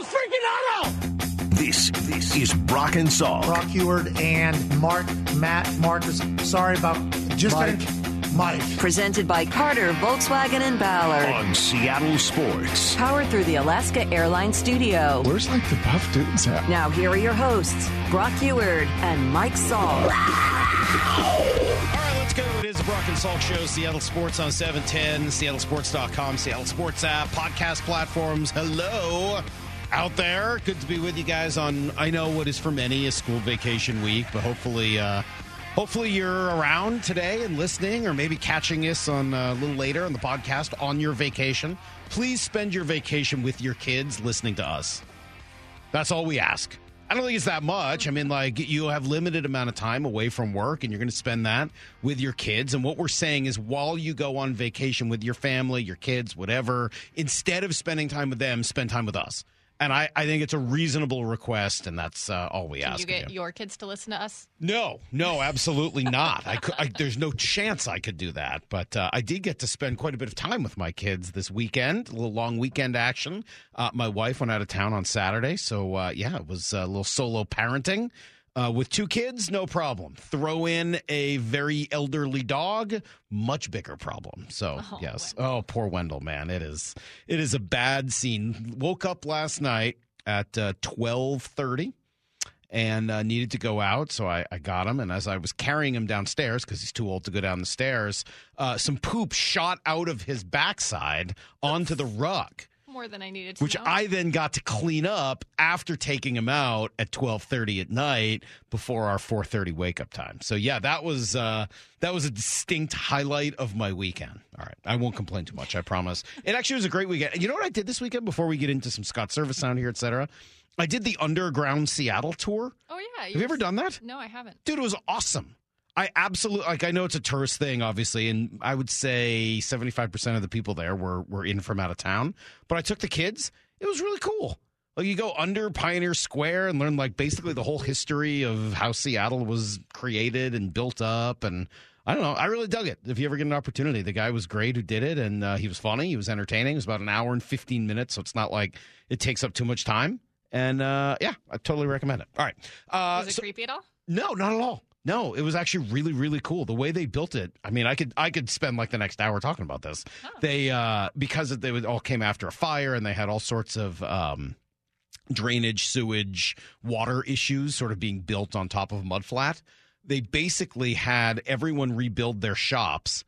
the freaking auto! This this is Brock and Salk. Brock Huard and Mark, Matt, Marcus. Sorry about just Mike. Mike. Presented by Carter, Volkswagen, and Ballard. on Seattle Sports. Powered through the Alaska Airlines Studio. Where's like the buff dudes at? Now, here are your hosts, Brock Huard and Mike Salk. All right, let's go. It is the Brock and Salk Show, Seattle Sports on 710, seattlesports.com, Seattle Sports app, podcast platforms. Hello out there. Good to be with you guys on, I know what is for many a school vacation week, but hopefully, uh, hopefully you're around today and listening or maybe catching us on uh, a little later on the podcast on your vacation. Please spend your vacation with your kids listening to us. That's all we ask. I don't think it's that much. I mean, like you have limited amount of time away from work, and you're going to spend that with your kids. And what we're saying is, while you go on vacation with your family, your kids, whatever, instead of spending time with them, spend time with us. And I, I think it's a reasonable request, and that's uh, all we Can ask. you get you. your kids to listen to us? No, no, absolutely not. I, could, I there's no chance I could do that. But uh, I did get to spend quite a bit of time with my kids this weekend. A little long weekend action. Uh, my wife went out of town on Saturday, so uh, yeah, it was a little solo parenting. Uh, with two kids, no problem. Throw in a very elderly dog, much bigger problem. So Oh, yes, oh poor Wendell, man, it is it is a bad scene. Woke up last night at uh, twelve thirty and uh, needed to go out. So I, I got him. And as I was carrying him downstairs, because he's too old to go down the stairs, uh, some poop shot out of his backside onto the rug. More than I needed to Which know. I then got to clean up after taking him out at twelve thirty at night before our four thirty wake up time. So yeah, that was uh, that was a distinct highlight of my weekend. All right, I won't complain too much. I promise. It actually was a great weekend. You know what I did this weekend before we get into some Scott Servais Sound here, etc. I did the Underground Seattle tour. Oh yeah. Have you ever done that? No, I haven't. dude it was awesome i absolutely like i know it's a tourist thing obviously and i would say 75% of the people there were were in from out of town but i took the kids it was really cool like you go under pioneer square and learn like basically the whole history of how seattle was created and built up and I don't know. I really dug it. If you ever get an opportunity, the guy was great who did it, and uh, he was funny. He was entertaining. It was about an hour and fifteen minutes, so it's not like it takes up too much time. And uh, yeah, I totally recommend it. All right. Uh, Was it so- creepy at all? no, not at all. No, it was actually really, really cool. The way they built it. I mean, I could I could spend like the next hour talking about this. They uh because they all came after a fire and they had all sorts of um drainage, sewage, water issues sort of being built on top of a mud flat. They basically had everyone rebuild their shops.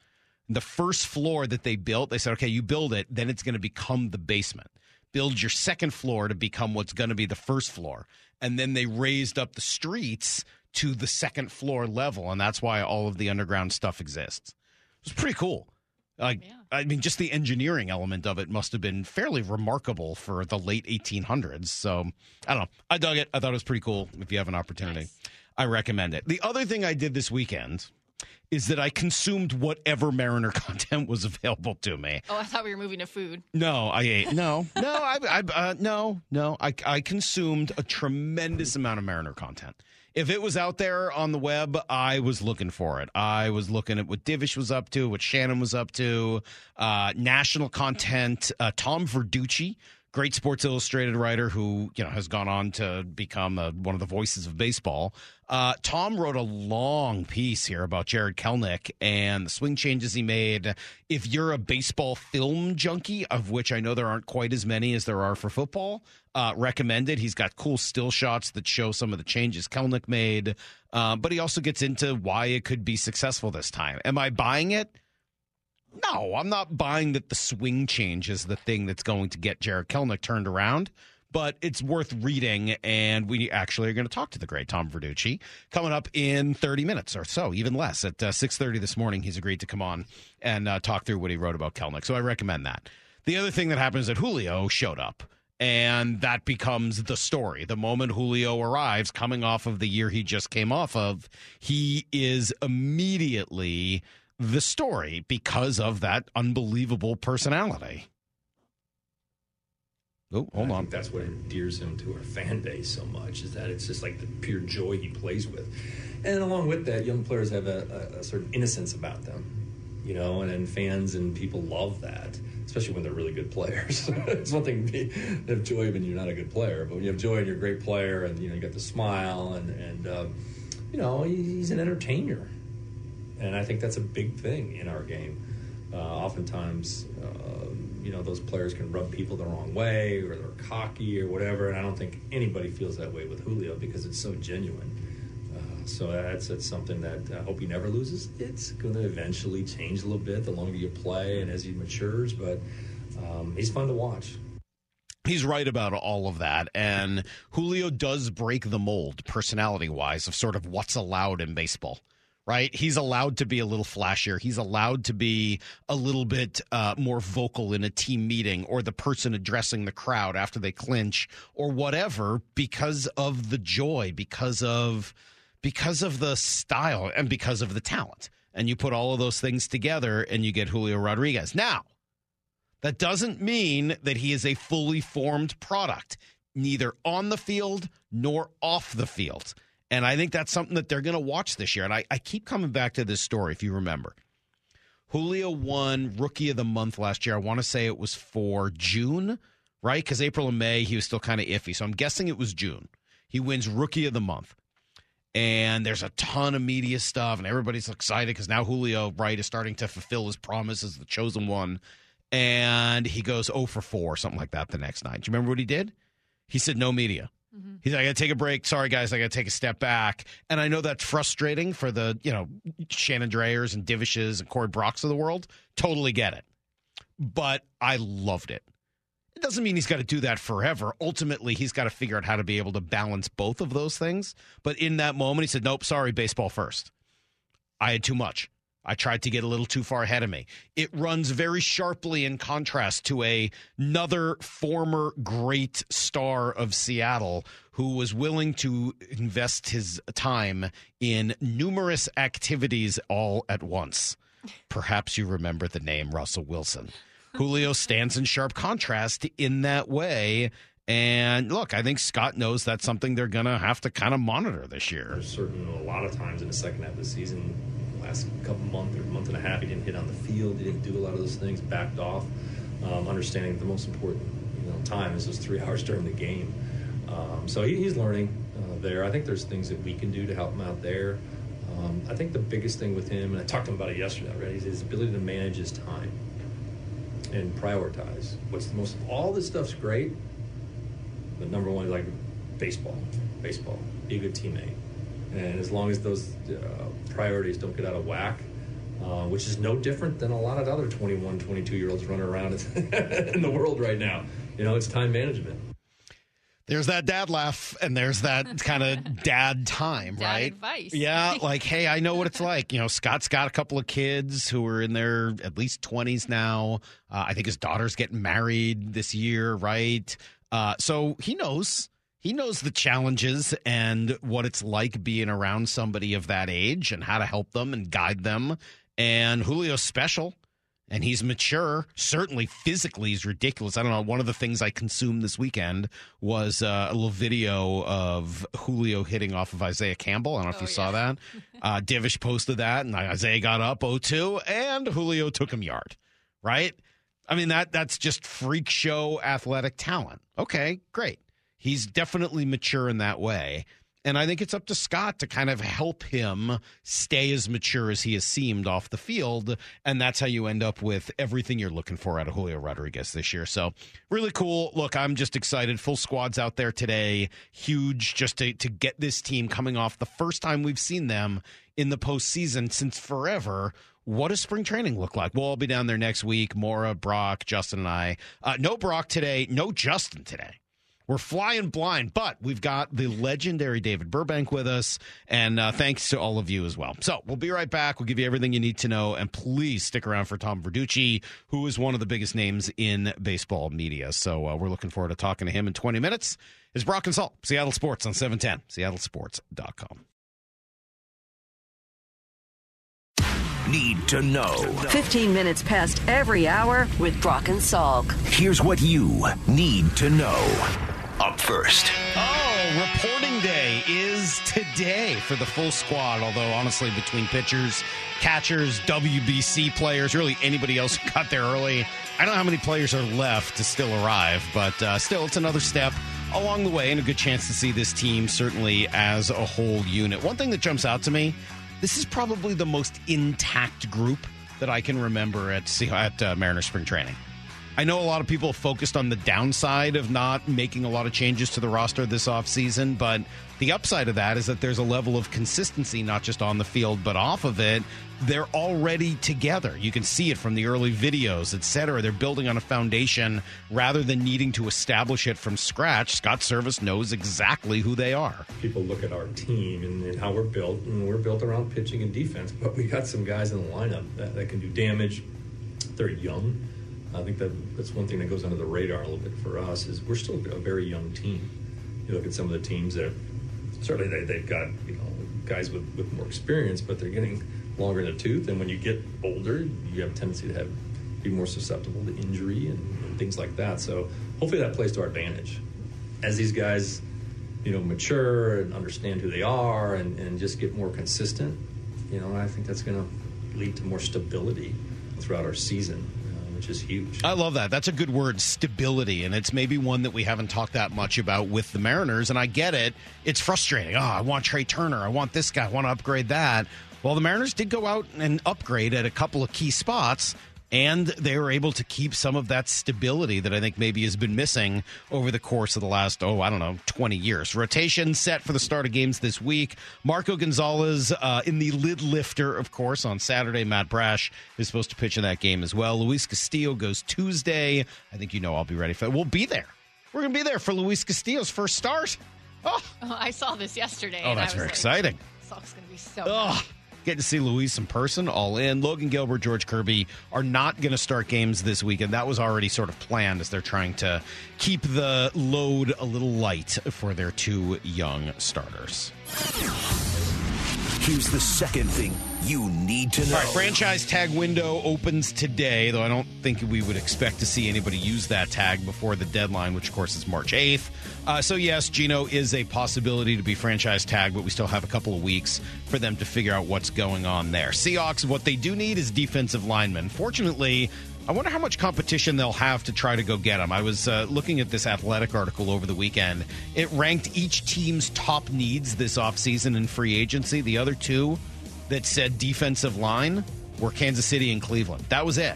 The first floor that they built, they said, okay, you build it, then it's going to become the basement. Build your second floor to become what's going to be the first floor. And then they raised up the streets to the second floor level. And that's why all of the underground stuff exists. It's pretty cool. Like, Yeah. I mean, just the engineering element of it must have been fairly remarkable for the late 1800s. So, I don't know. I dug it. I thought it was pretty cool. If you have an opportunity, Nice. I recommend it. The other thing I did this weekend is that I consumed whatever Mariner content was available to me. Oh, I thought we were moving to food. No, I ate. No, no, I, I uh, no, no. I, I consumed a tremendous amount of Mariner content. If it was out there on the web, I was looking for it. I was looking at what Divish was up to, what Shannon was up to, uh, national content. Uh, Tom Verducci, great Sports Illustrated writer who you know has gone on to become uh one of the voices of baseball. Uh, Tom wrote a long piece here about Jared Kelenic and the swing changes he made. If you're a baseball film junkie, of which I know there aren't quite as many as there are for football, uh, recommended. He's got cool still shots that show some of the changes Kelenic made, um, but he also gets into why it could be successful this time. Am I buying it? No, I'm not buying that the swing change is the thing that's going to get Jared Kelenic turned around, but it's worth reading. And we actually are going to talk to the great Tom Verducci coming up in 30 minutes or so, even less. At uh, 6:30 this morning, he's agreed to come on and uh, talk through what he wrote about Kelenic. So I recommend that. The other thing that happens is that Julio showed up. And that becomes the story. The moment Julio arrives, coming off of the year he just came off of, he is immediately the story because of that unbelievable personality. Oh, hold I on. that's what endears him to our fan base so much is that it's just like the pure joy he plays with. And along with that, young players have a, a, a sort of innocence about them. you know, and, and fans and people love that, especially when they're really good players. it's one thing to be, have joy when you're not a good player, but when you have joy and you're a great player, and you know you got the smile, and and um, you know he's an entertainer, and I think that's a big thing in our game. Uh, oftentimes, uh, you know, those players can rub people the wrong way, or they're cocky or whatever, and I don't think anybody feels that way with Julio because it's so genuine. Uh, so that's that's something that I hope he never loses. It's going to eventually change a little bit the longer you play and as he matures, but um, he's fun to watch. He's right about all of that. And Julio does break the mold, personality wise, of sort of what's allowed in baseball. Right? He's allowed to be a little flashier. He's allowed to be a little bit uh, more vocal in a team meeting or the person addressing the crowd after they clinch or whatever because of the joy, because of because of the style and because of the talent. And you put all of those things together and you get Julio Rodriguez. Now, that doesn't mean that he is a fully formed product, neither on the field nor off the field. And I think that's something that they're going to watch this year. And I, I, keep coming back to this story, if you remember. Julio won Rookie of the Month last year. I want to say it was for June, right? Because April and May, he was still kind of iffy. So I'm guessing it was June. He wins Rookie of the Month. And there's a ton of media stuff, and everybody's excited because now Julio, right, is starting to fulfill his promise as the chosen one and he goes 0 for 4, something like that the next night. Do you remember what he did? He said, no media. Mm-hmm. He's like, I got to take a break. Sorry, guys, I got to take a step back. And I know that's frustrating for the, you know, Shannon Drayers and Divishes and Corey Brocks of the world. Totally get it. But I loved it. It doesn't mean he's got to do that forever. Ultimately, he's got to figure out how to be able to balance both of those things. But in that moment, he said, nope, sorry, baseball first. I had too much. I tried to get a little too far ahead of me. It runs very sharply in contrast to a, another former great star of Seattle who was willing to invest his time in numerous activities all at once. Perhaps you remember the name Russell Wilson. Julio stands in sharp contrast in that way. And look, I think Scott knows that's something they're going to have to kind of monitor this year. There's certain a lot of times in the second half of the season, last couple month or month and a half, he didn't hit on the field. He didn't do a lot of those things. Backed off. Um, understanding the most important you know time is those three hours during the game. Um, so he, he's learning uh, there. I think there's things that we can do to help him out there. Um, I think the biggest thing with him, and I talked to him about it yesterday already, is his ability to manage his time and prioritize. What's the most? All this stuff's great, but number one like baseball. Baseball. Be a good teammate. And as long as those uh, priorities don't get out of whack, uh, which is no different than a lot of other 21, 22 year olds running around in the world right now. You know, it's time management. There's that dad laugh, and there's that kind of dad time, dad right? Advice. Yeah, like, hey, I know what it's like. You know, Scott's got a couple of kids who are in their at least 20s now. Uh, I think his daughter's getting married this year, right? Uh, so he knows he knows the challenges and what it's like being around somebody of that age and how to help them and guide them. And Julio's special and he's mature. Certainly physically, he's ridiculous. I don't know. One of the things I consumed this weekend was uh, a little video of Julio hitting off of Isaiah Campbell. I don't know if Oh, you saw that. Uh, Divish posted that, and Isaiah got up 0-2, and Julio took him yard. Right? I mean that that's just freak show athletic talent. Okay, great. He's definitely mature in that way. And I think it's up to Scott to kind of help him stay as mature as he has seemed off the field. And that's how you end up with everything you're looking for out of Julio Rodriguez this year. So, really cool. Look, I'm just excited. Full squad's out there today. Huge just to, to get this team coming off the first time we've seen them in the postseason since forever. What does spring training look like? We'll all be down there next week. Maura, Brock, Justin, and I. Uh, no Brock today. No Justin today. We're flying blind, but we've got the legendary David Burbank with us, and uh, thanks to all of you as well. So we'll be right back. We'll give you everything you need to know, and please stick around for Tom Verducci, who is one of the biggest names in baseball media. So uh, we're looking forward to talking to him in 20 minutes. Is Brock and Salk, Seattle Sports on 710, seattlesports.com. Need to know. 15 minutes past every hour with Brock and Salk. Here's what you need to know. Up first. Oh, reporting day is today for the full squad. Although, honestly, between pitchers, catchers, WBC players, really anybody else who got there early, I don't know how many players are left to still arrive, but uh, still, it's another step along the way and a good chance to see this team certainly as a whole unit. One thing that jumps out to me this is probably the most intact group that I can remember at, at uh, Mariner Spring Training. I know a lot of people focused on the downside of not making a lot of changes to the roster this offseason, but the upside of that is that there's a level of consistency, not just on the field, but off of it. They're already together. You can see it from the early videos, et cetera. They're building on a foundation rather than needing to establish it from scratch. Scott Servais knows exactly who they are. People look at our team and, and how we're built, and we're built around pitching and defense, but we got some guys in the lineup that, that can do damage. They're young I think that that's one thing that goes under the radar a little bit for us is we're still a very young team. You look at some of the teams that certainly they, they've got you know guys with, with more experience, but they're getting longer in the tooth. And when you get older, you have a tendency to have be more susceptible to injury and, and things like that. So hopefully that plays to our advantage as these guys you know mature and understand who they are and, and just get more consistent. You know, I think that's going to lead to more stability throughout our season which is huge. I love that. That's a good word, stability. And it's maybe one that we haven't talked that much about with the Mariners. And I get it. It's frustrating. Oh, I want Trea Turner. I want this guy. I want to upgrade that. Well, the Mariners did go out and upgrade at a couple of key spots and they were able to keep some of that stability that I think maybe has been missing over the course of the last, oh, I don't know, 20 years. Rotation set for the start of games this week. Marco Gonzales uh, in the lid lifter, of course, on Saturday. Matt Brash is supposed to pitch in that game as well. Luis Castillo goes Tuesday. I think you know I'll be ready for it. We'll be there. We're going to be there for Luis Castillo's first start. Oh. oh I saw this yesterday. Oh, that's very like, exciting. Sox going to be so. Oh. Get to see Luis in person, all in. Logan Gilbert, George Kirby are not going to start games this weekend. That was already sort of planned as they're trying to keep the load a little light for their two young starters. Here's the second thing you need to know. All right, franchise tag window opens today, though I don't think we would expect to see anybody use that tag before the deadline, which of course is March 8th. Uh, so, yes, Geno is a possibility to be franchise tag, but we still have a couple of weeks for them to figure out what's going on there. Seahawks, what they do need is defensive linemen. Fortunately, I wonder how much competition they'll have to try to go get them. I was uh, looking at this athletic article over the weekend. It ranked each team's top needs this offseason in free agency. The other two that said defensive line were Kansas City and Cleveland. That was it.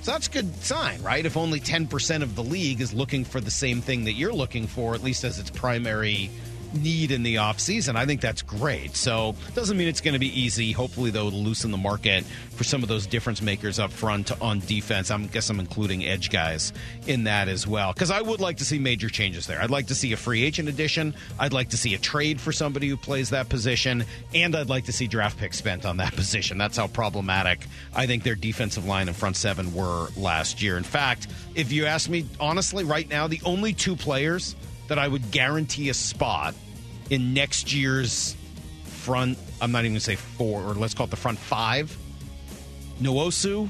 So that's a good sign, right? If only 10% of the league is looking for the same thing that you're looking for, at least as its primary need in the offseason. I think that's great. So doesn't mean it's going to be easy. Hopefully, though, it'll loosen the market for some of those difference makers up front on defense. I guess I'm including edge guys in that as well. Because I would like to see major changes there. I'd like to see a free agent addition. I'd like to see a trade for somebody who plays that position. And I'd like to see draft picks spent on that position. That's how problematic I think their defensive line and front seven were last year. In fact, if you ask me honestly, right now, the only two players – that I would guarantee a spot in next year's front. I'm not even going to say four, or let's call it the front five. Nwosu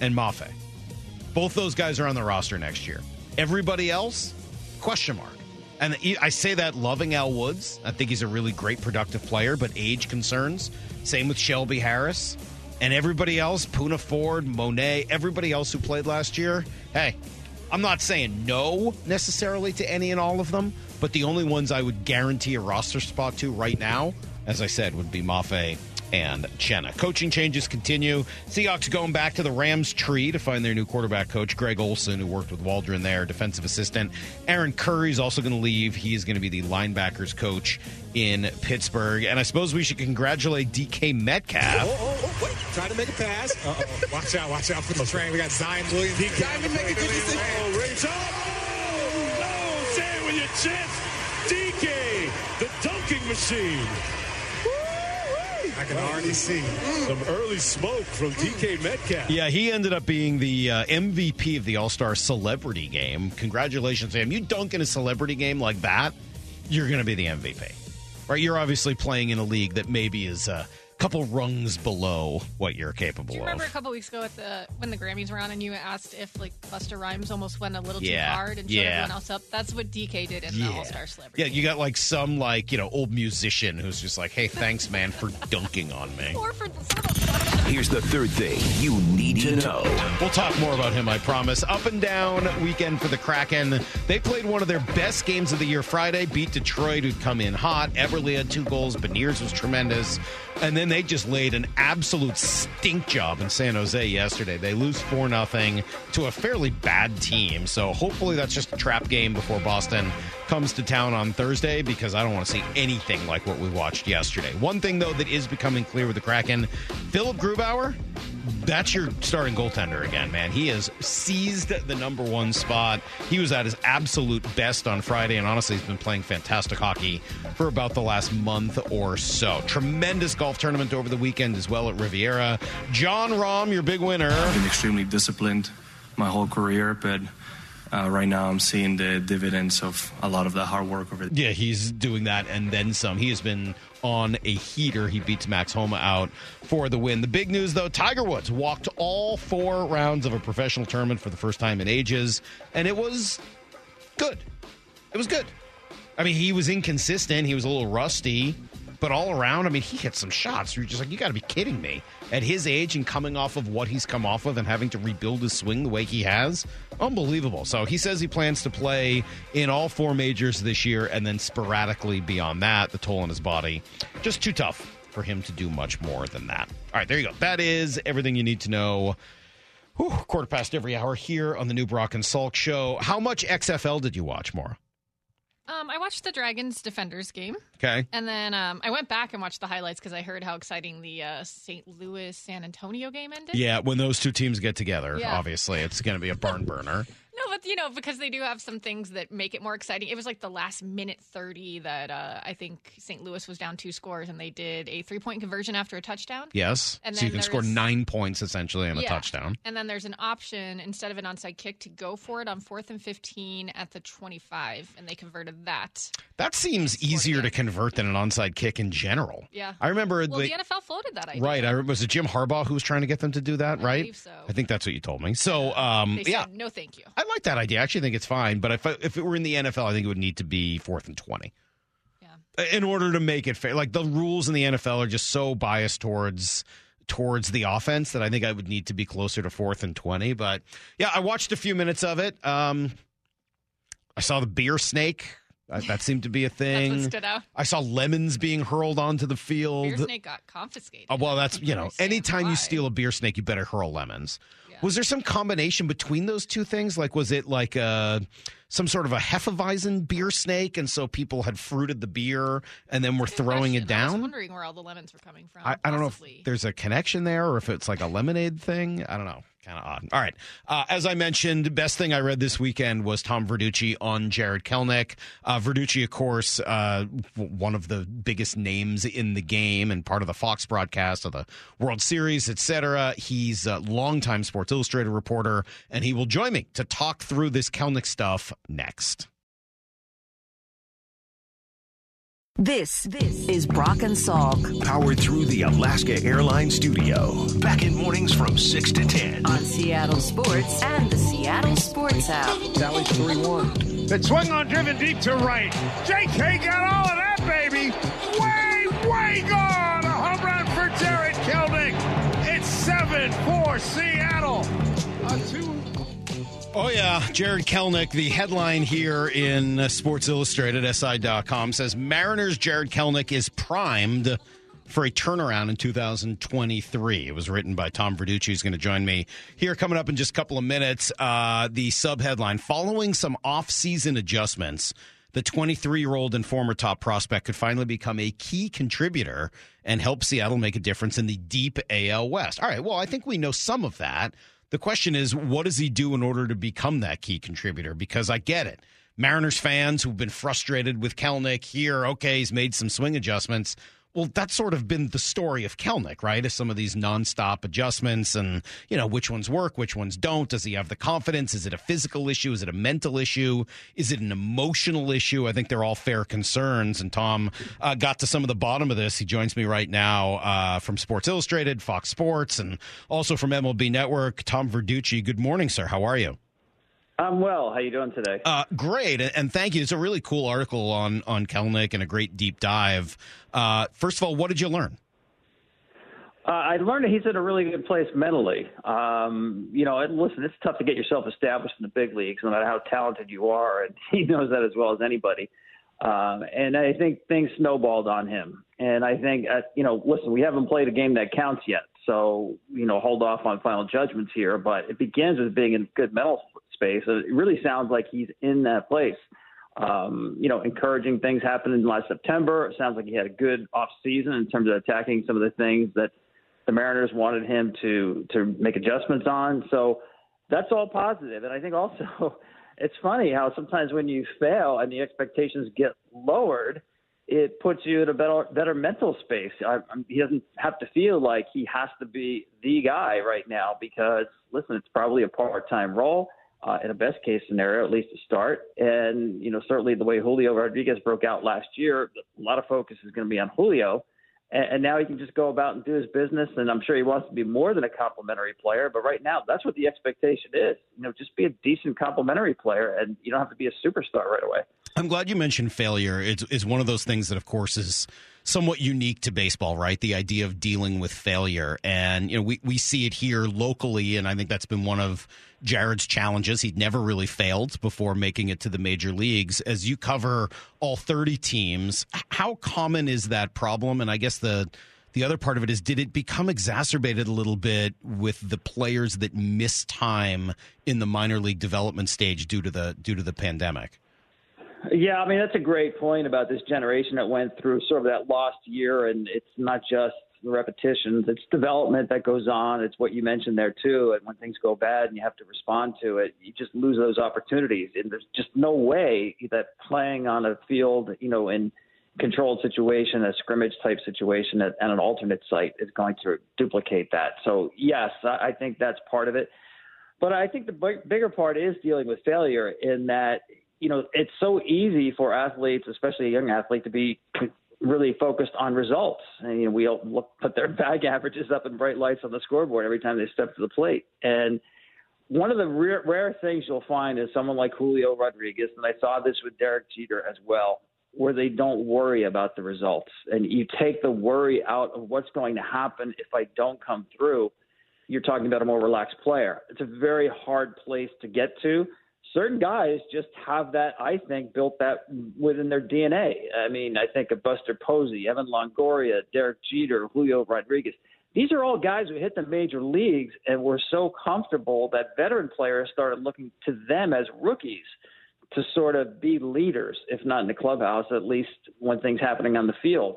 and Mafe. Both those guys are on the roster next year. Everybody else, question mark. And I say that loving Al Woods. I think he's a really great, productive player, but age concerns. Same with Shelby Harris. And everybody else, Poona Ford, Mone, everybody else who played last year. Hey, I'm not saying no necessarily to any and all of them, but the only ones I would guarantee a roster spot to right now, as I said, would be Mafe and Chenna. Coaching changes continue. Seahawks going back to the Rams tree to find their new quarterback coach, Greg Olson, who worked with Waldron there, defensive assistant. Aaron Curry is also going to leave. He is going to be the linebackers coach in Pittsburgh. And I suppose we should congratulate DK Metcalf. Oh, oh, oh, wait. Trying to make a pass. Uh-oh. Watch out, watch out for the train. We got Zion Williams. DK. Zion make a good decision. Oh, Rich. Oh, no. Say it with your chest. DK, the dunking machine. I can already see some early smoke from DK Metcalf. Yeah, he ended up being the uh, MVP of the All Star Celebrity Game. Congratulations to him. You dunk in a celebrity game like that, you're going to be the MVP. Right? You're obviously playing in a league that maybe is. Uh, couple rungs below what you're capable Do you remember a couple weeks ago at the when the Grammys were on and you asked if like Busta Rhymes almost went a little Yeah. too hard and showed Yeah. everyone else up? That's what DK did in the All Star Celebrity. Yeah, you got like some like, you know, old musician who's just like, hey, thanks, man, for dunking on me. Or for Here's the third thing you need to know. We'll talk more about him, I promise. Up and down weekend for the Kraken. They played one of their best games of the year Friday, beat Detroit, who'd come in hot. Eberle had two goals. Beniers was tremendous. And then they just laid an absolute stink job in San Jose yesterday. They lose 4 0 to a fairly bad team. So hopefully that's just a trap game before Boston comes to town on Thursday because I don't want to see anything like what we watched yesterday. One thing, though, that is becoming clear with the Kraken Philip Grubauer that's your starting goaltender again, man. He has seized the number one spot. He was at his absolute best on Friday, and honestly, he's been playing fantastic hockey for about the last month or so. Tremendous golf tournament over the weekend as well at Riviera. Jon Rahm, your big winner. I've been extremely disciplined my whole career, but uh, right now I'm seeing the dividends of a lot of the hard work over there. Yeah, he's doing that and then some. He has been on a heater. He beats Max Homa out for the win. The big news, though, Tiger Woods walked all four rounds of a professional tournament for the first time in ages, and it was good. It was good. I mean, he was inconsistent. He was a little rusty, but all around, I mean, he hit some shots. You're just like, you got to be kidding me. At his age and coming off of what he's come off of and having to rebuild his swing the way he has, unbelievable. So he says he plans to play in all four majors this year and then sporadically beyond that. The toll on his body, just too tough for him to do much more than that. All right, there you go. That is everything you need to know. Whew, quarter past every hour here on the new Brock and Salk show. How much XFL did you watch, Maura? Um, I watched the Dragons Defenders game. Okay. And then um, I went back and watched the highlights because I heard how exciting the uh, St. Louis San Antonio game ended. Yeah, when those two teams get together, Yeah. obviously it's going to be a barn burner. But you know, because they do have some things that make it more exciting. It was like the last minute 30 that uh, I think St. Louis was down two scores and they did a three point conversion after a touchdown. Yes. And so you can score nine points essentially on a touchdown. And then there's an option instead of an onside kick to go for it on fourth and 15 at the 25, and they converted that. That seems easier to convert than an onside kick in general. Yeah. I remember Well, the, the NFL floated that idea. right. I was it Jim Harbaugh who was trying to get them to do that, right? believe so. I think that's what you told me. So, um, said, yeah, no, thank you. I like that idea. I actually think it's fine. But if I, if it were in the NFL, I think it would need to be fourth and twenty. Yeah. In order to make it fair, like the rules in the NFL are just so biased towards towards the offense that I think I would need to be closer to fourth and twenty. But yeah, I watched a few minutes of it. Um, I saw the beer snake. Uh, that seemed to be a thing. what stood out. I saw lemons being hurled onto the field. Beer snake got confiscated. Oh, well, that's you know, anytime you steal a beer snake, you better hurl lemons. Was there some combination between those two things? Like, was it like a some sort of a Hefeweizen beer snake, and so people had fruited the beer and then were throwing it down. I was wondering where all the lemons were coming from. I, I don't know if there's a connection there or if it's like a lemonade thing. I don't know. Kind of odd. All right. Uh, as I mentioned, best thing I read this weekend was Tom Verducci on Jared Kelenic. Uh, Verducci, of course, uh, w- one of the biggest names in the game and part of the Fox broadcast of the World Series, etc. He's a longtime Sports Illustrated reporter, and he will join me to talk through this Kelenic stuff next. This this is Brock and Salk Powered through the Alaska Airlines studio. Back in mornings from 6 to 10. on Seattle Sports and the Seattle Sports app. Tally 3 1. The swing on driven deep to right. JK got all of that, baby. Way, way gone. A home run for Jared Kelenic. It's 7 4 Seattle. A two. Oh, yeah. Jared Kelenic, the headline here in uh, Sports Illustrated, SI.com, says Mariners' Jared Kelenic is primed for a turnaround in 2023. It was written by Tom Verducci, who's going to join me here coming up in just a couple of minutes. Uh, the sub headline Following some off-season adjustments, the 23 year old and former top prospect could finally become a key contributor and help Seattle make a difference in the deep AL West. All right, well, I think we know some of that. The question is, what does he do in order to become that key contributor? Because I get it. Mariners fans who've been frustrated with Kelenic here, okay, he's made some swing adjustments. Well, that's sort of been the story of Kelenic, right? Is some of these nonstop adjustments and, you know, which ones work, which ones don't. Does he have the confidence? Is it a physical issue? Is it a mental issue? Is it an emotional issue? I think they're all fair concerns. And Tom uh, got to some of the bottom of this. He joins me right now uh, from Sports Illustrated, Fox Sports, and also from MLB Network. Tom Verducci, good morning, sir. How are you? I'm well. How you doing today? Uh, great, and thank you. It's a really cool article on on Kelenic and a great deep dive. Uh, first of all, what did you learn? Uh, I learned that he's in a really good place mentally. Um, you know, and listen, it's tough to get yourself established in the big leagues, no matter how talented you are, and he knows that as well as anybody. Um, and I think things snowballed on him. And I think, uh, you know, listen, we haven't played a game that counts yet, so you know, hold off on final judgments here. But it begins with being in good mental space. It really sounds like he's in that place. Um, you know, encouraging things happened in last September. It sounds like he had a good off season in terms of attacking some of the things that the Mariners wanted him to to make adjustments on. So that's all positive. And I think also it's funny how sometimes when you fail and the expectations get lowered, it puts you in a better better mental space. I, I, he doesn't have to feel like he has to be the guy right now because listen, it's probably a part time role uh, in a best case scenario, at least to start. And, you know, certainly the way Julio Rodriguez broke out last year, a lot of focus is going to be on Julio. And, and now he can just go about and do his business. And I'm sure he wants to be more than a complimentary player. But right now, that's what the expectation is. You know, just be a decent complimentary player, and you don't have to be a superstar right away. I'm glad you mentioned failure. It's, it's one of those things that, of course, is somewhat unique to baseball, right? The idea of dealing with failure. And, you know, we, we see it here locally, and I think that's been one of Jared's challenges. He'd never really failed before making it to the major leagues. As you cover all 30 teams, how common is that problem? And I guess the the other part of it is did it become exacerbated a little bit with the players that missed time in the minor league development stage due to the due to the pandemic? Yeah, I mean that's a great point about this generation that went through sort of that lost year, and it's not just the repetitions; it's development that goes on. It's what you mentioned there too, and when things go bad and you have to respond to it, you just lose those opportunities. And there's just no way that playing on a field, you know, in controlled situation, a scrimmage type situation at, at an alternate site is going to duplicate that. So yes, I think that's part of it. But I think the bigger part is dealing with failure in that you know, it's so easy for athletes, especially a young athlete, to be really focused on results. And, you know, we look, put their bag averages up in bright lights on the scoreboard every time they step to the plate. And one of the rare, rare things you'll find is someone like Julio Rodriguez, and I saw this with Derek Jeter as well, where they don't worry about the results. And you take the worry out of what's going to happen if I don't come through. You're talking about a more relaxed player. It's a very hard place to get to certain guys just have that, I think, built that within their DNA. I mean, I think of Buster Posey, Evan Longoria, Derek Jeter, Julio Rodriguez. These are all guys who hit the major leagues and were so comfortable that veteran players started looking to them as rookies to sort of be leaders, if not in the clubhouse, at least when things happening on the field.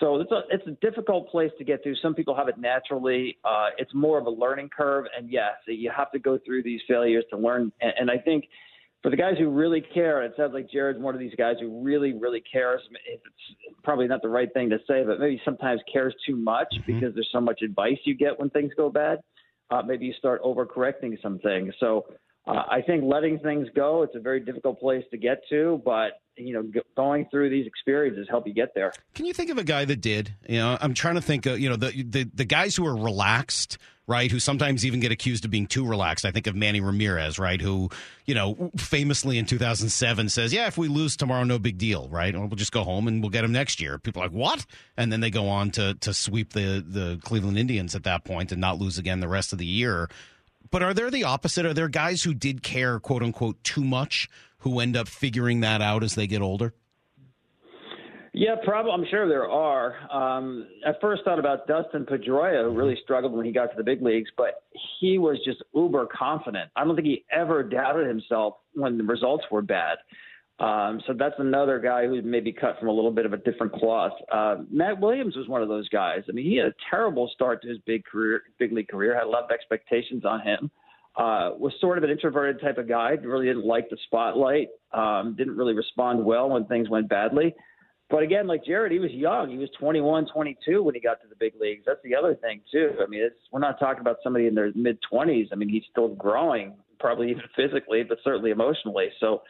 So it's a it's a difficult place to get to. Some people have it naturally. Uh, it's more of a learning curve, and yes, you have to go through these failures to learn. And, and I think for the guys who really care, it sounds like Jared's one of these guys who really, really cares. It's probably not the right thing to say, but maybe sometimes cares too much mm-hmm. because there's so much advice you get when things go bad. Uh, maybe you start overcorrecting some things. So uh, I think letting things go, it's a very difficult place to get to, but you know, going through these experiences help you get there. Can you think of a guy that did? You know, I'm trying to think. Of, you know, the, the the guys who are relaxed, right? Who sometimes even get accused of being too relaxed. I think of Manny Ramirez, right? Who, you know, famously in 2007 says, "Yeah, if we lose tomorrow, no big deal, right? We'll just go home and we'll get him next year." People are like, "What?" And then they go on to to sweep the the Cleveland Indians at that point and not lose again the rest of the year. But are there the opposite? Are there guys who did care, quote unquote, too much who end up figuring that out as they get older? Yeah, probably. I'm sure there are. Um, I first thought about Dustin Pedroia, who really struggled when he got to the big leagues, but he was just uber confident. I don't think he ever doubted himself when the results were bad. Um, so that's another guy who's maybe cut from a little bit of a different cloth. Uh, Matt Williams was one of those guys. I mean, he had a terrible start to his big career, big league career. Had a lot of expectations on him uh, was sort of an introverted type of guy. Really didn't like the spotlight. Um, didn't really respond well when things went badly. But again, like Jared, he was young. He was 21, 22 when he got to the big leagues. That's the other thing too. I mean, we're not talking about somebody in their mid 20s. I mean, he's still growing, probably even physically, but certainly emotionally. So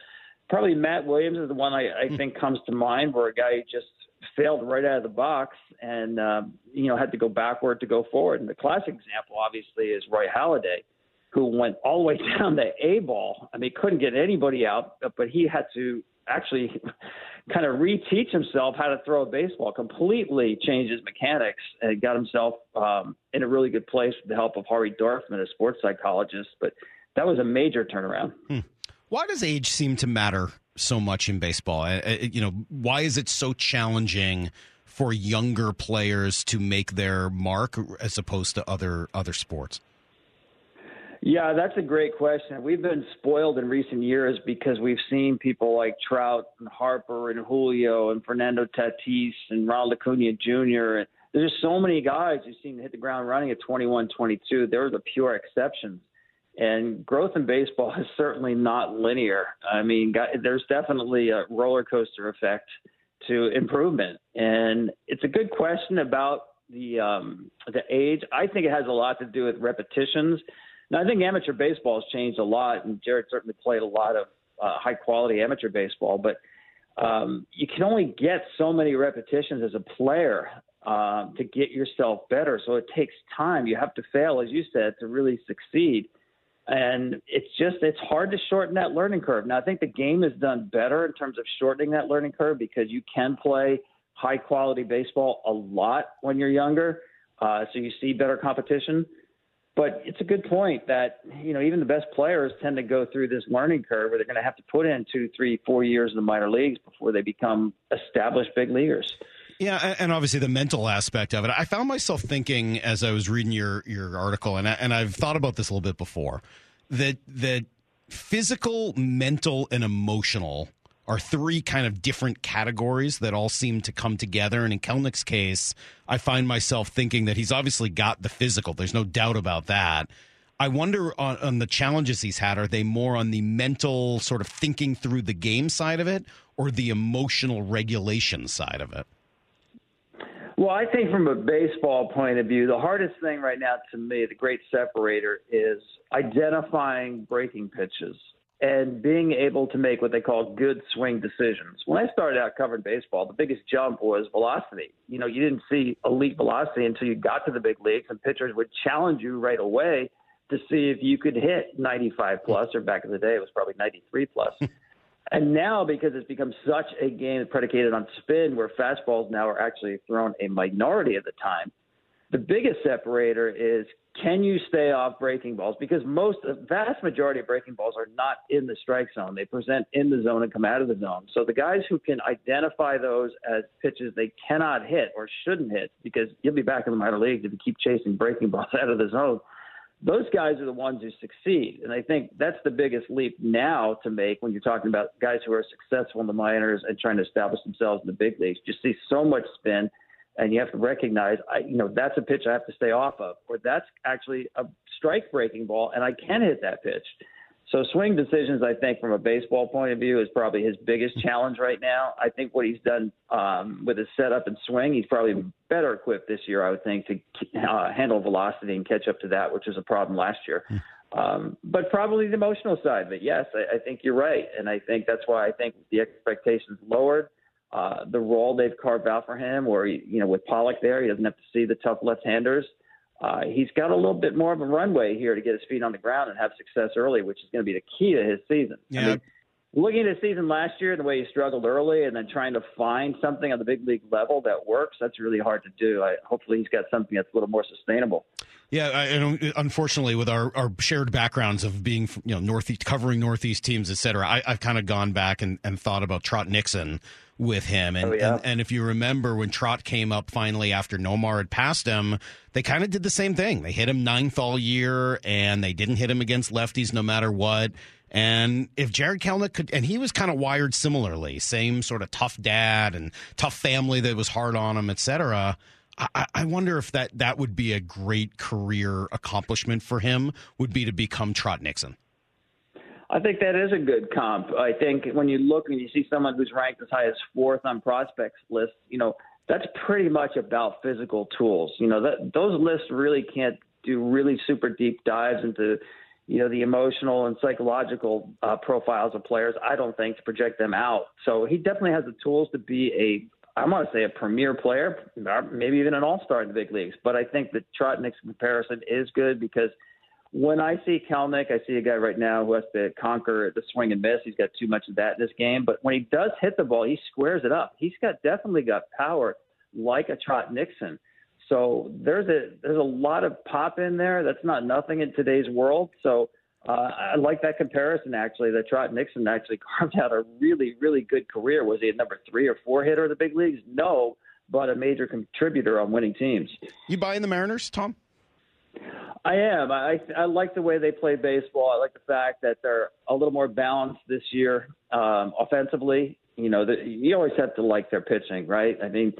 probably Matt Williams is the one I, I think comes to mind, where a guy just failed right out of the box and um, you know had to go backward to go forward. And the classic example, obviously, is Roy Halladay, who went all the way down the A ball. I mean, couldn't get anybody out, but he had to actually kind of reteach himself how to throw a baseball, completely change his mechanics, and got himself um, in a really good place with the help of Harvey Dorfman, a sports psychologist. But that was a major turnaround. Hmm. Why does age seem to matter so much in baseball? You know, why is it so challenging for younger players to make their mark as opposed to other other sports? Yeah, that's a great question. We've been spoiled in recent years because we've seen people like Trout and Harper and Julio and Fernando Tatis and Ronald Acuna Jr. There's just so many guys who seem to hit the ground running at 21, 22. They're the pure exceptions. And growth in baseball is certainly not linear. I mean, there's definitely a roller coaster effect to improvement. And it's a good question about the um, the age. I think it has a lot to do with repetitions. Now, I think amateur baseball has changed a lot, and Jared certainly played a lot of uh, high quality amateur baseball, but um, you can only get so many repetitions as a player um, to get yourself better. So it takes time. You have to fail, as you said, to really succeed. And it's just it's hard to shorten that learning curve. Now I think the game has done better in terms of shortening that learning curve because you can play high quality baseball a lot when you're younger, uh, so you see better competition. But it's a good point that you know even the best players tend to go through this learning curve where they're going to have to put in two, three, four years in the minor leagues before they become established big leaguers. Yeah, and obviously the mental aspect of it. I found myself thinking as I was reading your your article, and I, and I've thought about this a little bit before that that physical, mental, and emotional are three kind of different categories that all seem to come together. And in Kelenic's case, I find myself thinking that he's obviously got the physical. There's no doubt about that. I wonder on, on, the challenges he's had, are they more on the mental sort of thinking through the game side of it or the emotional regulation side of it? Well, I think from a baseball point of view, the hardest thing right now to me, the great separator, is identifying breaking pitches and being able to make what they call good swing decisions. When I started out covering baseball, the biggest jump was velocity. You know, you didn't see elite velocity until you got to the big leagues, and pitchers would challenge you right away to see if you could hit 95 plus, or back in the day, it was probably 93 plus. And now, because it's become such a game predicated on spin, where fastballs now are actually thrown a minority of the time, the biggest separator is can you stay off breaking balls? Because most, the vast majority of breaking balls are not in the strike zone. They present in the zone and come out of the zone. So the guys who can identify those as pitches they cannot hit or shouldn't hit, because you'll be back in the minor leagues if you keep chasing breaking balls out of the zone those guys are the ones who succeed. And I think that's the biggest leap now to make when you're talking about guys who are successful in the minors and trying to establish themselves in the big leagues. You see so much spin, and you have to recognize, I, you know, that's a pitch I have to stay off of, or that's actually a strike breaking ball, and I can hit that pitch. So swing decisions, I think, from a baseball point of view, is probably his biggest challenge right now. I think what he's done um, with his setup and swing, he's probably better equipped this year, I would think, to uh, handle velocity and catch up to that, which was a problem last year. Hmm. Um, but probably the emotional side. But yes, I, I think you're right, and I think that's why I think the expectations lowered. Uh, the role they've carved out for him, he, you know, with Pollock there, he doesn't have to see the tough left-handers uh, Uh, he's got a little bit more of a runway here to get his feet on the ground and have success early, which is going to be the key to his season. Yeah. I mean, looking at his season last year and the way he struggled early and then trying to find something on the big league level that works, that's really hard to do. I, hopefully he's got something that's a little more sustainable. Yeah, I, unfortunately, with our, our shared backgrounds of being, you know, northeast covering northeast teams, et cetera, I, have kind of gone back and, and thought about Trot Nixon with him. And, oh, yeah. and, and if you remember when Trot came up finally after Nomar had passed him, they kind of did the same thing. They hit him ninth all year, and they didn't hit him against lefties no matter what. And if Jared Kelenic could, and he was kind of wired similarly, same sort of tough dad and tough family that was hard on him, et cetera. I, I wonder if that that would be a great career accomplishment for him. Would be to become Trot Nixon. I think that is a good comp. I think when you look and you see someone who's ranked as high as fourth on prospects list, you know, that's pretty much about physical tools. You know, that those lists really can't do really super deep dives into, you know, the emotional and psychological uh, profiles of players. I don't think to project them out. So he definitely has the tools to be a, I want to say a premier player, maybe even an all-star in the big leagues. But I think the Trot Nixon comparison is good because – when I see Kelenic, I see a guy right now who has to conquer the swing and miss. He's got too much of that in this game. But when he does hit the ball, he squares it up. He's got definitely got power like a Trot Nixon. So there's a there's a lot of pop in there. That's not nothing in today's world. So uh, I like that comparison actually. That Trot Nixon actually carved out a really really good career. Was he a number three or four hitter of the big leagues? No, but a major contributor on winning teams. You buying the Mariners, Tom? I am. I I like the way they play baseball. I like the fact that they're a little more balanced this year um, offensively. You know, the, you always have to like their pitching, right? I mean,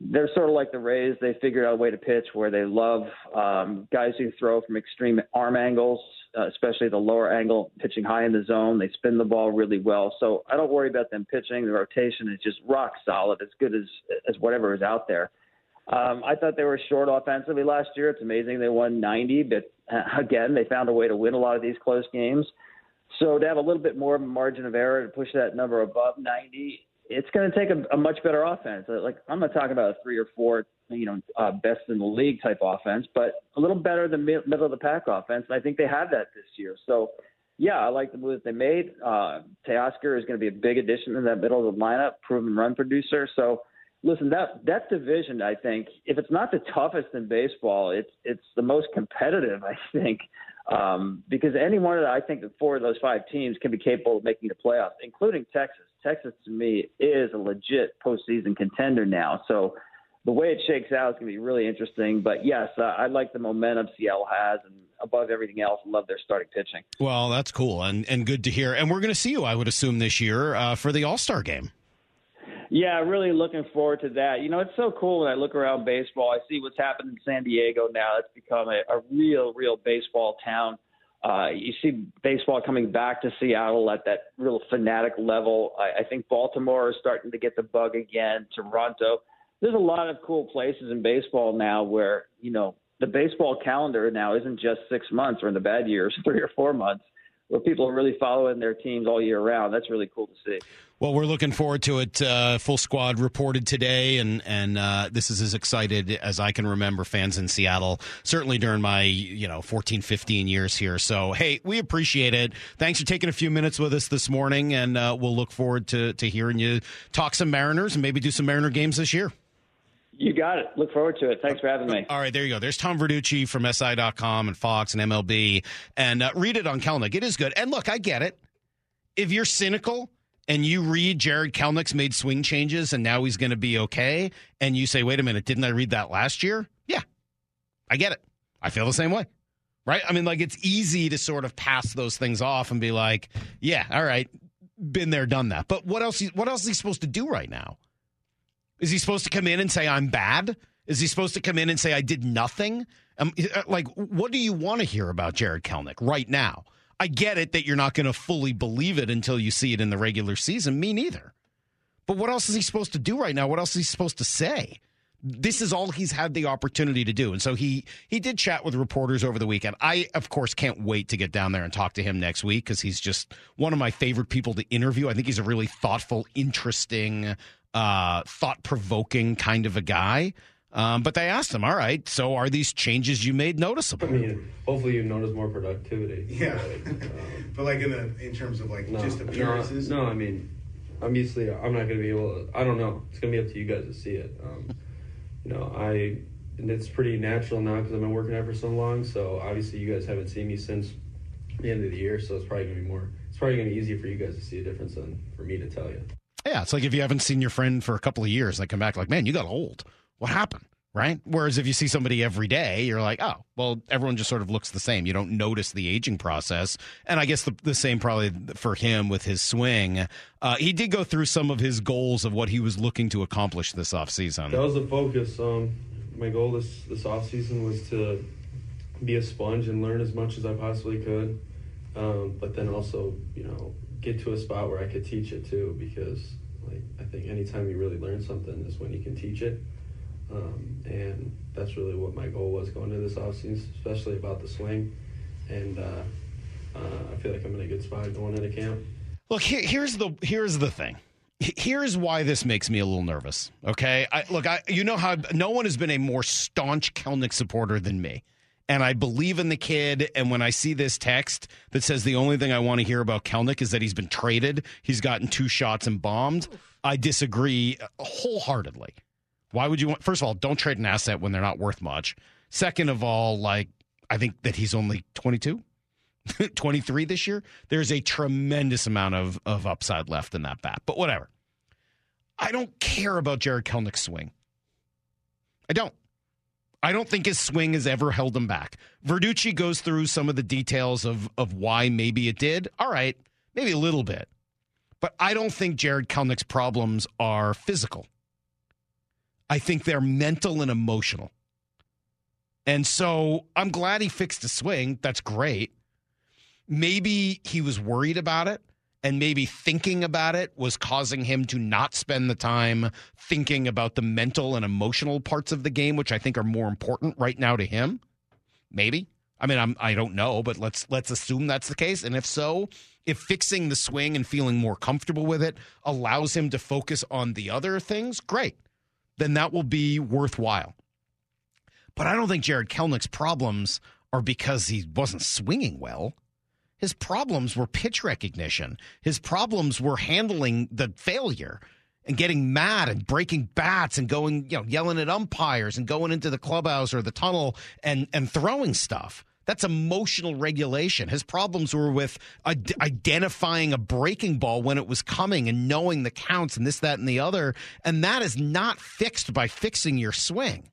they're sort of like the Rays. They figured out a way to pitch where they love um, guys who throw from extreme arm angles, uh, especially the lower angle, pitching high in the zone. They spin the ball really well. So I don't worry about them pitching. The rotation is just rock solid, as good as as whatever is out there. Um, I thought they were short offensively last year. It's amazing they won 90, but uh, again, they found a way to win a lot of these close games. So to have a little bit more margin of error to push that number above 90, it's going to take a, a much better offense. Uh, like I'm not talking about a three or four, you know, uh, best in the league type offense, but a little better than mid- middle of the pack offense. And I think they have that this year. So yeah, I like the moves they made. Uh, Teoscar is going to be a big addition in that middle of the lineup, proven run producer. So listen, that that division, I think, if it's not the toughest in baseball, it's it's the most competitive. I think um, because any one of the, I think the four of those five teams can be capable of making the playoffs, including Texas. Texas to me is a legit postseason contender now. So the way it shakes out is going to be really interesting. But yes, uh, I like the momentum Seattle has, and above everything else, love their starting pitching. Well, that's cool and and good to hear. And we're going to see you, I would assume, this year uh, for the All Star game. Yeah, really looking forward to that. You know, it's so cool when I look around baseball. I see what's happened in San Diego now. It's become a, a real, real baseball town. Uh, you see baseball coming back to Seattle at that real fanatic level. I, I think Baltimore is starting to get the bug again. Toronto. There's a lot of cool places in baseball now where you know the baseball calendar now isn't just six months or in the bad years, three or four months where people are really following their teams all year round. That's really cool to see. Well, we're looking forward to it. Uh, full squad reported today, and and uh, this is as excited as I can remember fans in Seattle. Certainly during my you know 14, 15 years here. So hey, we appreciate it. Thanks for taking a few minutes with us this morning, and uh, we'll look forward to to hearing you talk some Mariners and maybe do some Mariner games this year. You got it. Look forward to it. Thanks for having me. All right, there you go. There's Tom Verducci from SI.com and Fox and MLB. And uh, read it on Kelenic. It is good. And look, I get it. If you're cynical and you read Jared Kelenic's made swing changes and now he's going to be okay, and you say, wait a minute, didn't I read that last year? Yeah, I get it. I feel the same way. Right? I mean, like, it's easy to sort of pass those things off and be like, yeah, all right, been there, done that. But what else? What else is he supposed to do right now? Is he supposed to come in and say I'm bad? Is he supposed to come in and say I did nothing? Um, uh, like, what do you want to hear about Jared Kelenic right now? I get it that you're not going to fully believe it until you see it in the regular season. Me neither. But what else is he supposed to do right now? What else is he supposed to say? This is all he's had the opportunity to do. And so he he did chat with reporters over the weekend. I of course can't wait to get down there and talk to him next week cuz he's just one of my favorite people to interview. I think he's a really thoughtful, interesting uh, thought provoking kind of a guy. Um, but they asked him, all right, so are these changes you made noticeable? I mean, hopefully you notice more productivity. Yeah. Like, um, but like in the in terms of like no, just appearances? No, no, I mean, obviously I'm not going to be able to, I don't know. It's going to be up to you guys to see it. Um, you know, I, and it's pretty natural now because I've been working out for so long. So obviously you guys haven't seen me since the end of the year. So it's probably going to be more, it's probably going to be easier for you guys to see a difference than for me to tell you. Yeah, it's like if you haven't seen your friend for a couple of years, they come back like, man, you got old. What happened? Right? Whereas if you see somebody every day, you're like, oh, well, everyone just sort of looks the same. You don't notice the aging process. And I guess the, the same probably for him with his swing. Uh, he did go through some of his goals of what he was looking to accomplish this offseason. That was the focus. Um, my goal this, this offseason was to be a sponge and learn as much as I possibly could. um, but then also you know get to a spot where I could teach it too because like I think anytime you really learn something is when you can teach it. Um, and that's really what my goal was going into this offseason, especially about the swing. And uh, uh, I feel like I'm in a good spot going into camp. Look, here, here's the here's the thing. Here's why this makes me a little nervous. Okay, I, look, I you know how no one has been a more staunch Kelenic supporter than me, and I believe in the kid. And when I see this text that says the only thing I want to hear about Kelenic is that he's been traded, he's gotten two shots and bombed, I disagree wholeheartedly. Why would you want? First of all, don't trade an asset when they're not worth much. Second of all, like I think that he's only 22. 23 this year, there's a tremendous amount of, of upside left in that bat. But whatever. I don't care about Jared Kelenic's swing. I don't. I don't think his swing has ever held him back. Verducci goes through some of the details of, of why maybe it did. All right, maybe a little bit. But I don't think Jared Kelenic's problems are physical. I think they're mental and emotional. And so I'm glad he fixed the swing. That's great maybe he was worried about it and maybe thinking about it was causing him to not spend the time thinking about the mental and emotional parts of the game which i think are more important right now to him. Maybe. I mean I'm, i don't know but let's let's assume that's the case. And if so if fixing the swing and feeling more comfortable with it allows him to focus on the other things great. Then that will be worthwhile. But i don't think Jared kelenic's problems are because he wasn't swinging well his problems were pitch recognition. His problems were handling the failure and getting mad and breaking bats and going, you know, yelling at umpires and going into the clubhouse or the tunnel and and throwing stuff. That's emotional regulation. His problems were with identifying a breaking ball when it was coming and knowing the counts and this, that, and the other. And that is not fixed by fixing your swing.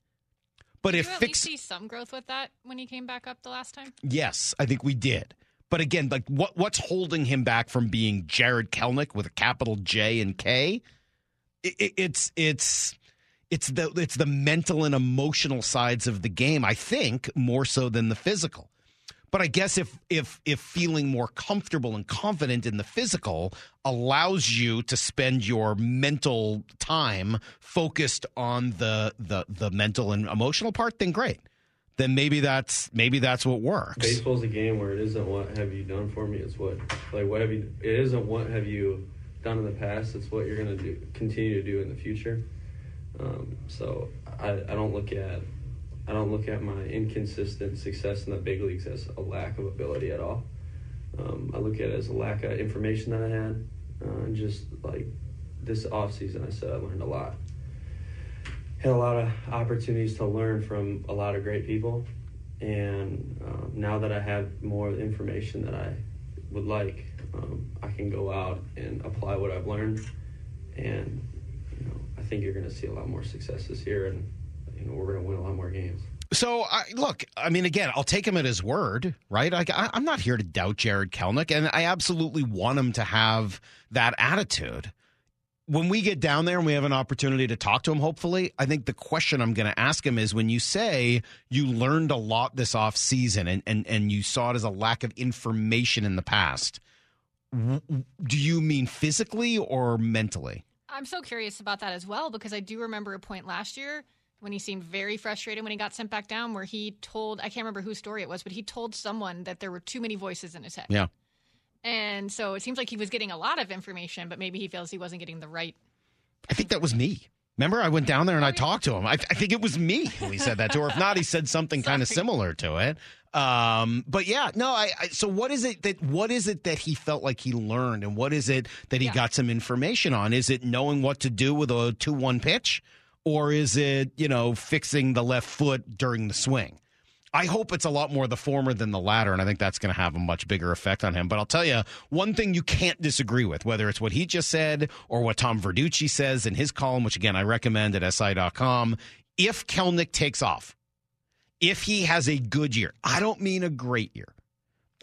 But did if you at fix, least see some growth with that when he came back up the last time. yes, I think we did. But again, like what what's holding him back from being Jared Kelenic with a capital J and K? It, it, it's it's it's the it's the mental and emotional sides of the game. I think more so than the physical. But I guess if if if feeling more comfortable and confident in the physical allows you to spend your mental time focused on the the the mental and emotional part, then great then maybe that's maybe that's what works. Baseball's a game where it isn't what have you done for me, it's what like what have you it isn't what have you done in the past, it's what you're gonna do continue to do in the future. Um, so I, I don't look at I don't look at my inconsistent success in the big leagues as a lack of ability at all. Um, I look at it as a lack of information that I had, uh, and just like this off season, I said I learned a lot had a lot of opportunities to learn from a lot of great people. And um, now that I have more information that I would like, um, I can go out and apply what I've learned. And you know, I think you're going to see a lot more successes here, and you know, we're going to win a lot more games. So, I, look, I mean, again, I'll take him at his word, right? I, I, I'm not here to doubt Jared Kelenic, and I absolutely want him to have that attitude when we get down there and we have an opportunity to talk to him, hopefully, I think the question I'm going to ask him is when you say you learned a lot this off season and, and, and you saw it as a lack of information in the past, do you mean physically or mentally? I'm so curious about that as well because I do remember a point last year when he seemed very frustrated when he got sent back down where he told, I can't remember whose story it was, but he told someone that there were too many voices in his head. Yeah. And so it seems like he was getting a lot of information, but maybe he feels he wasn't getting the right. I think that was me. Remember, I went down there and I talked to him. I, I think it was me who he said that to, or if not, he said something kind of similar to it. Um, but yeah, no. I, I, so what is it that what is it that he felt like he learned, and what is it that he yeah. got some information on? Is it knowing what to do with a two one pitch, or is it you know fixing the left foot during the swing? I hope it's a lot more the former than the latter, and I think that's going to have a much bigger effect on him. But I'll tell you one thing you can't disagree with, whether it's what he just said or what Tom Verducci says in his column, which again I recommend at SI.com. If Kelenic takes off, if he has a good year, I don't mean a great year.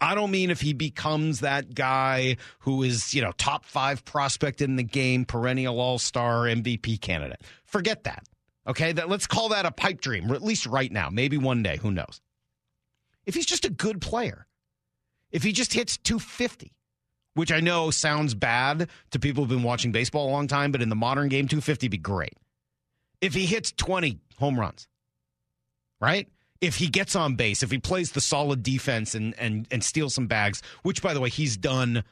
I don't mean if he becomes that guy who is, you know, top five prospect in the game, perennial all star MVP candidate. Forget that. Okay, that let's call that a pipe dream, or at least right now. Maybe one day, who knows? If he's just a good player, If he just hits 250, which I know sounds bad to people who've been watching baseball a long time, but in the modern game, 250 would be great. If he hits 20 home runs, right? If he gets on base, if he plays the solid defense and and and steals some bags, which by the way he's done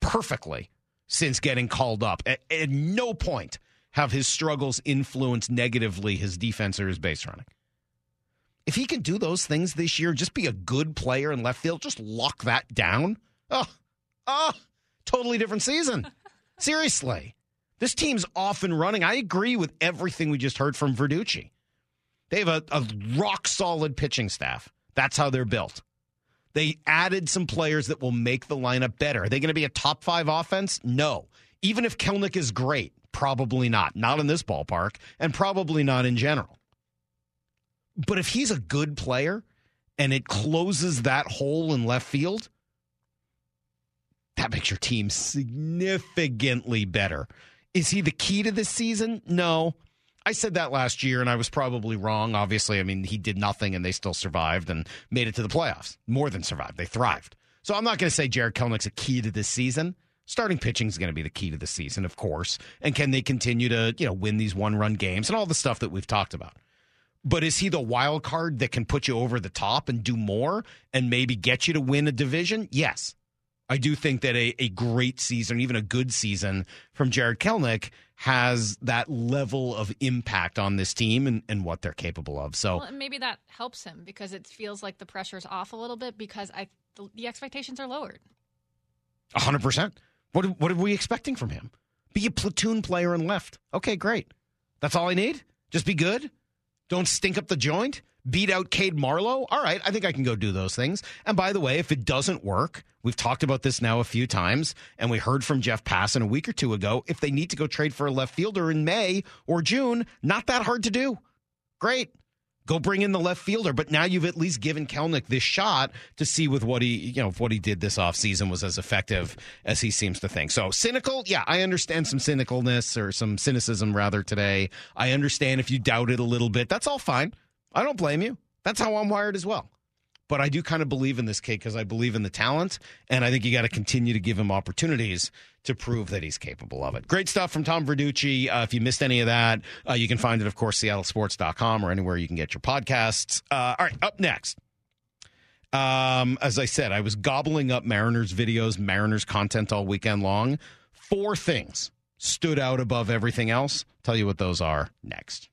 perfectly since getting called up. At, at no point have his struggles influenced negatively his defense or his base running. If he can do those things this year, just be a good player in left field, just lock that down. Oh, oh, totally different season. Seriously. This team's off and running. I agree with everything we just heard from Verducci. They have a, a rock solid pitching staff. That's how they're built. They added some players that will make the lineup better. Are they going to be a top five offense? No. Even if Kelenic is great, probably not. Not in this ballpark, and probably not in general. But if he's a good player and it closes that hole in left field, that makes your team significantly better. Is he the key to this season? No. I said that last year, and I was probably wrong. Obviously, I mean, he did nothing, and they still survived and made it to the playoffs. More than survived, they thrived. So I'm not going to say Jared Kelenic's a key to this season. Starting pitching is going to be the key to the season, of course. And can they continue to, you know, win these one-run games and all the stuff that we've talked about? But is he the wild card that can put you over the top and do more and maybe get you to win a division? Yes. I do think that a, a great season, even a good season from Jared Kelenic has that level of impact on this team and, and what they're capable of. So well, maybe that helps him because it feels like the pressure's off a little bit because I the, the expectations are lowered. hundred percent. What what are we expecting from him? Be a platoon player and left. Okay, great. That's all I need. Just be good. Don't stink up the joint beat out Cade Marlowe. All right, I think I can go do those things. And by the way, if it doesn't work, we've talked about this now a few times, and we heard from Jeff Passan a week or two ago. If they need to go trade for a left fielder in May or June, not that hard to do. Great. Go bring in the left fielder, but now you've at least given Kelenic this shot to see with what he, you know, if what he did this offseason was as effective as he seems to think. So cynical, yeah, I understand some cynicalness or some cynicism rather today. I understand if you doubt it a little bit. That's all fine. I don't blame you. That's how I'm wired as well. But I do kind of believe in this kid because I believe in the talent, and I think you got to continue to give him opportunities to prove that he's capable of it. Great stuff from Tom Verducci. Uh, if you missed any of that, uh, you can find it, of course, seattlesports.com or anywhere you can get your podcasts. Uh, all right, up next. Um, as I said, I was gobbling up Mariners videos, Mariners content all weekend long. Four things stood out above everything else. Tell you what those are next.